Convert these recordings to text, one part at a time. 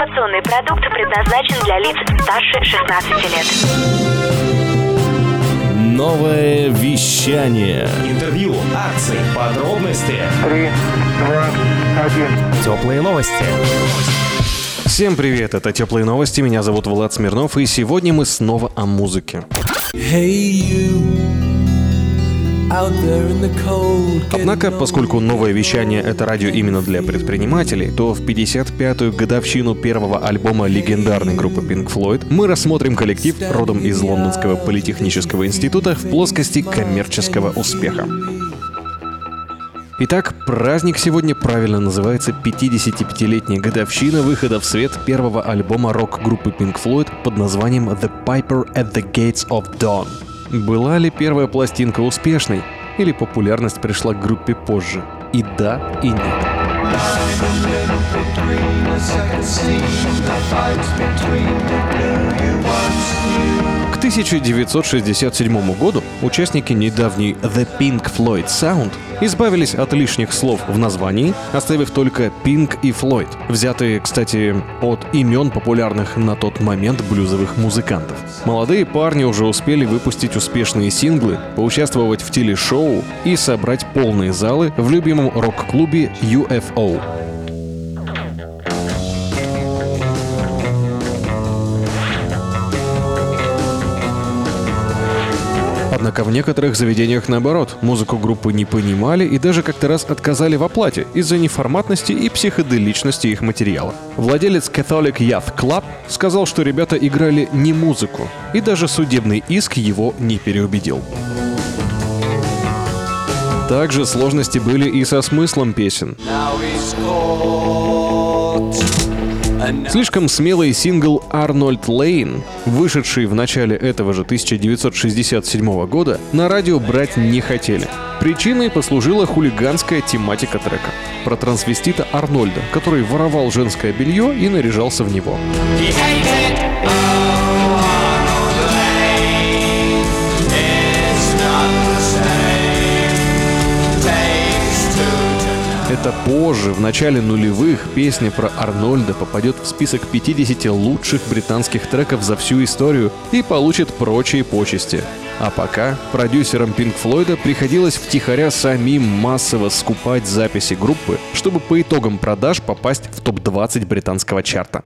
Информационный продукт предназначен для лиц старше 16 лет. Новое вещание. Интервью, акции, подробности. Три, два, один. Теплые новости. Всем привет, это Теплые новости, меня зовут Влад Смирнов, и сегодня мы снова о музыке. Однако, поскольку новое вещание — это радио именно для предпринимателей, то в 55-ю годовщину первого альбома легендарной группы Pink Floyd мы рассмотрим коллектив родом из Лондонского политехнического института в плоскости коммерческого успеха. Итак, праздник сегодня правильно называется 55-летняя годовщина выхода в свет первого альбома рок-группы Pink Floyd под названием The Piper at the Gates of Dawn. Была ли первая пластинка успешной? Или популярность пришла к группе позже? И да, и нет. К 1967 году участники недавней The Pink Floyd Sound избавились от лишних слов в названии, оставив только Pink и Floyd, взятые, кстати, от имен популярных на тот момент блюзовых музыкантов. Молодые парни уже успели выпустить успешные синглы, поучаствовать в телешоу и собрать полные залы в любимом рок-клубе UFO. Однако в некоторых заведениях наоборот, музыку группы не понимали и даже как-то раз отказали в оплате из-за неформатности и психоделичности их материала. Владелец Catholic Youth Club сказал, что ребята играли не музыку, и даже судебный иск его не переубедил. Также сложности были и со смыслом песен. Слишком смелый сингл «Арнольд Лейн», вышедший в начале этого же 1967 года, на радио брать не хотели. Причиной послужила хулиганская тематика трека про трансвестита Арнольда, который воровал женское белье и наряжался в него. Это позже, в начале нулевых, песня про Арнольда попадет в список 50 лучших британских треков за всю историю и получит прочие почести. А пока продюсерам Пинк Флойда приходилось втихаря самим массово скупать записи группы, чтобы по итогам продаж попасть в топ-20 британского чарта.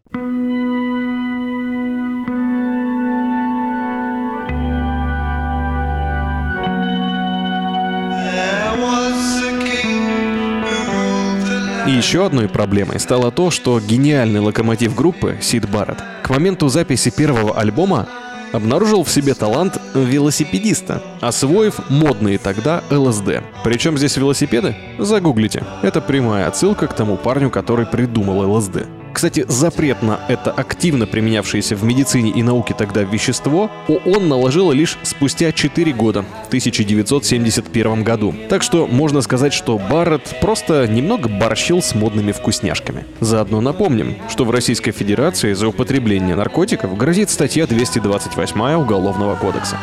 И еще одной проблемой стало то, что гениальный локомотив группы Сид Барретт к моменту записи первого альбома обнаружил в себе талант велосипедиста, освоив модные тогда ЛСД. Причем здесь велосипеды? Загуглите. Это прямая отсылка к тому парню, который придумал ЛСД. Кстати, запрет на это активно применявшееся в медицине и науке тогда вещество ООН наложила лишь спустя 4 года, в 1971 году. Так что можно сказать, что Барретт просто немного борщил с модными вкусняшками. Заодно напомним, что в Российской Федерации за употребление наркотиков грозит статья 228 Уголовного кодекса.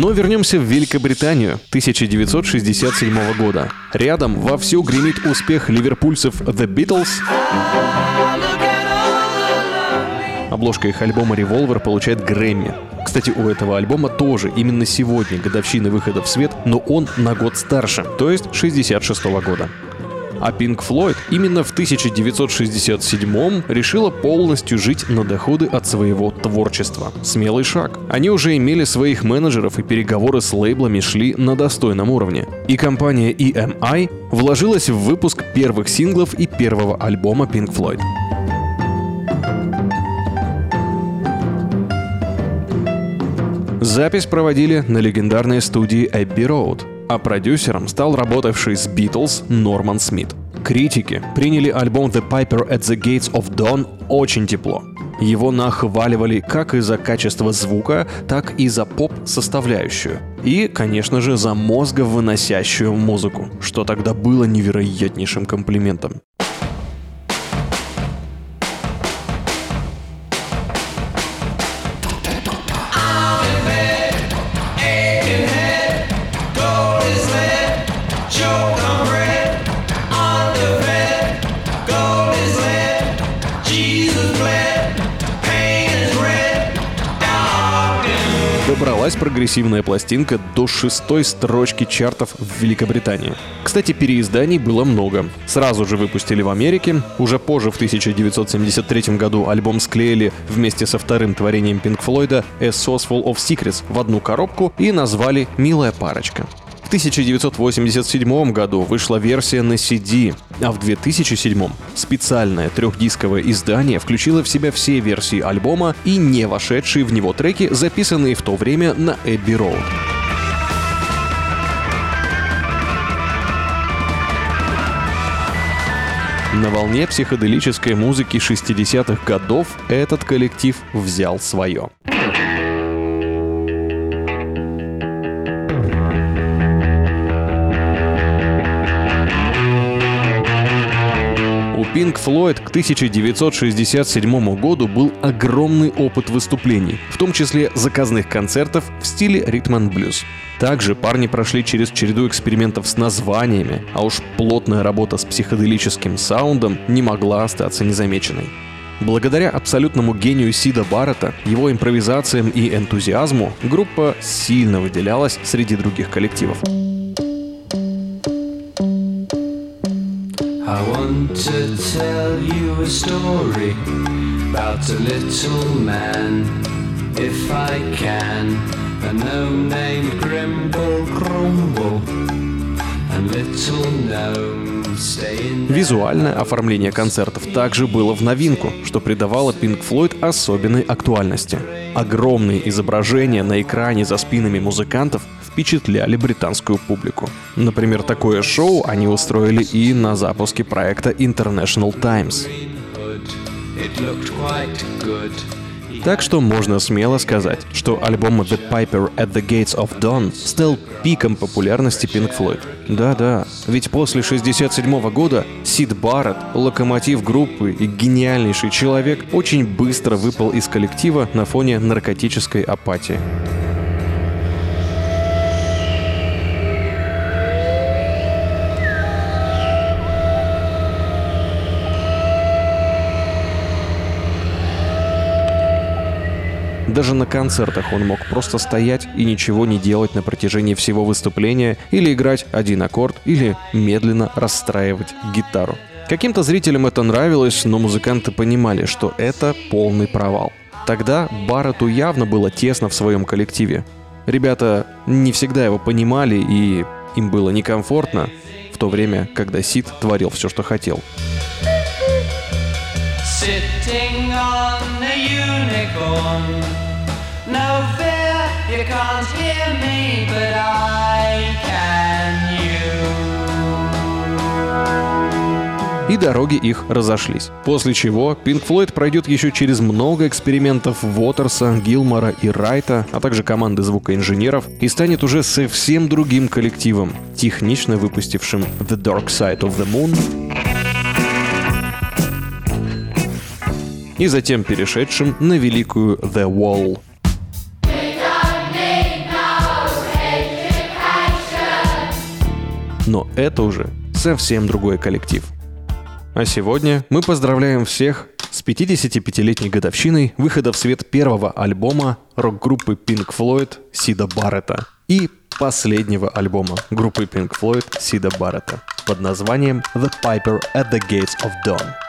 Но вернемся в Великобританию 1967 года. Рядом вовсю гремит успех ливерпульцев The Beatles. Обложка их альбома Revolver получает Грэмми. Кстати, у этого альбома тоже именно сегодня годовщина выхода в свет, но он на год старше, то есть 66 -го года. А Pink Floyd именно в 1967 решила полностью жить на доходы от своего творчества. Смелый шаг. Они уже имели своих менеджеров и переговоры с лейблами шли на достойном уровне. И компания EMI вложилась в выпуск первых синглов и первого альбома Pink Floyd. Запись проводили на легендарной студии Abbey Road, а продюсером стал работавший с Beatles Норман Смит. Критики приняли альбом The Piper at the Gates of Dawn очень тепло. Его нахваливали как из-за качества звука, так и за поп-составляющую. И, конечно же, за мозговыносящую музыку, что тогда было невероятнейшим комплиментом. Добралась прогрессивная пластинка до шестой строчки чартов в Великобритании. Кстати, переизданий было много. Сразу же выпустили в Америке. Уже позже, в 1973 году, альбом склеили вместе со вторым творением Пинк Флойда «A Sauce Full of Secrets» в одну коробку и назвали «Милая парочка». В 1987 году вышла версия на CD, а в 2007 специальное трехдисковое издание включило в себя все версии альбома и не вошедшие в него треки, записанные в то время на Эбби Роуд. На волне психоделической музыки 60-х годов этот коллектив взял свое. Pink Floyd к 1967 году был огромный опыт выступлений, в том числе заказных концертов в стиле ритм блюз. Также парни прошли через череду экспериментов с названиями, а уж плотная работа с психоделическим саундом не могла остаться незамеченной. Благодаря абсолютному гению Сида Баррета, его импровизациям и энтузиазму, группа сильно выделялась среди других коллективов. To tell you a story about a little man, if I can. A gnome named Grimble Grumble, and little in Визуальное оформление концертов также было в новинку, что придавало Pink Floyd особенной актуальности. Огромные изображения на экране за спинами музыкантов впечатляли британскую публику. Например, такое шоу они устроили и на запуске проекта International Times. Так что можно смело сказать, что альбом The Piper at the Gates of Dawn стал пиком популярности Pink Floyd. Да-да, ведь после 67 года Сид Барретт, локомотив группы и гениальнейший человек, очень быстро выпал из коллектива на фоне наркотической апатии. Даже на концертах он мог просто стоять и ничего не делать на протяжении всего выступления, или играть один аккорд, или медленно расстраивать гитару. Каким-то зрителям это нравилось, но музыканты понимали, что это полный провал. Тогда Барретту явно было тесно в своем коллективе. Ребята не всегда его понимали, и им было некомфортно в то время, когда Сид творил все, что хотел. Sitting on a unicorn. И дороги их разошлись. После чего Pink Floyd пройдет еще через много экспериментов Уотерса, Гилмора и Райта, а также команды звукоинженеров, и станет уже совсем другим коллективом, технично выпустившим The Dark Side of the Moon, и затем перешедшим на великую The Wall. Но это уже совсем другой коллектив. А сегодня мы поздравляем всех с 55-летней годовщиной выхода в свет первого альбома рок-группы Pink Floyd Сида Баррета и последнего альбома группы Pink Floyd Сида Баррета под названием The Piper at the Gates of Dawn.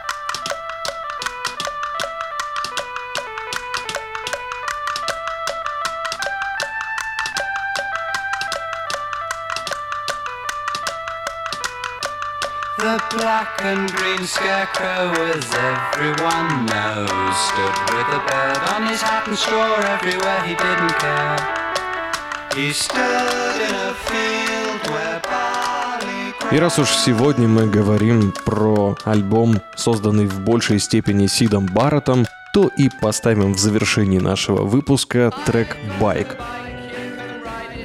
Black and green scarecrow, as everyone knows, stood with a bird on his hat and straw everywhere he didn't care. He stood in a field where И раз уж сегодня мы говорим про альбом, созданный в большей степени Сидом Барреттом, то и поставим в завершении нашего выпуска трек «Байк»,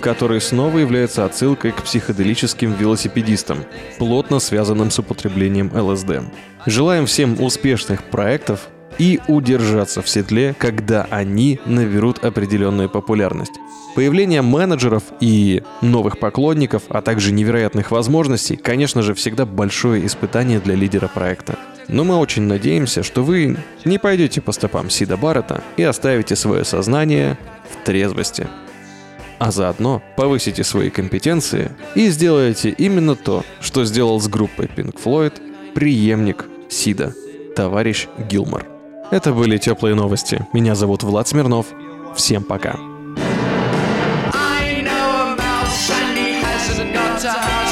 который снова является отсылкой к психоделическим велосипедистам, плотно связанным с употреблением ЛСД. Желаем всем успешных проектов и удержаться в седле, когда они наберут определенную популярность. Появление менеджеров и новых поклонников, а также невероятных возможностей, конечно же, всегда большое испытание для лидера проекта. Но мы очень надеемся, что вы не пойдете по стопам Сида Баррета и оставите свое сознание в трезвости. А заодно повысите свои компетенции и сделаете именно то, что сделал с группой Pink Floyd преемник Сида, товарищ Гилмор. Это были теплые новости. Меня зовут Влад Смирнов. Всем пока. I know a mouse and he hasn't got a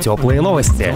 Теплые новости.